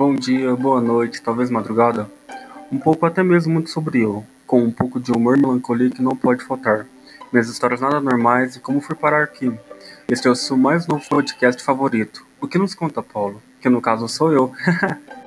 Bom dia, boa noite, talvez madrugada. Um pouco até mesmo muito sombrio, com um pouco de humor e melancolia que não pode faltar. Minhas histórias nada normais e como fui parar aqui. Este é o seu mais novo podcast favorito. O que nos conta Paulo? Que no caso sou eu.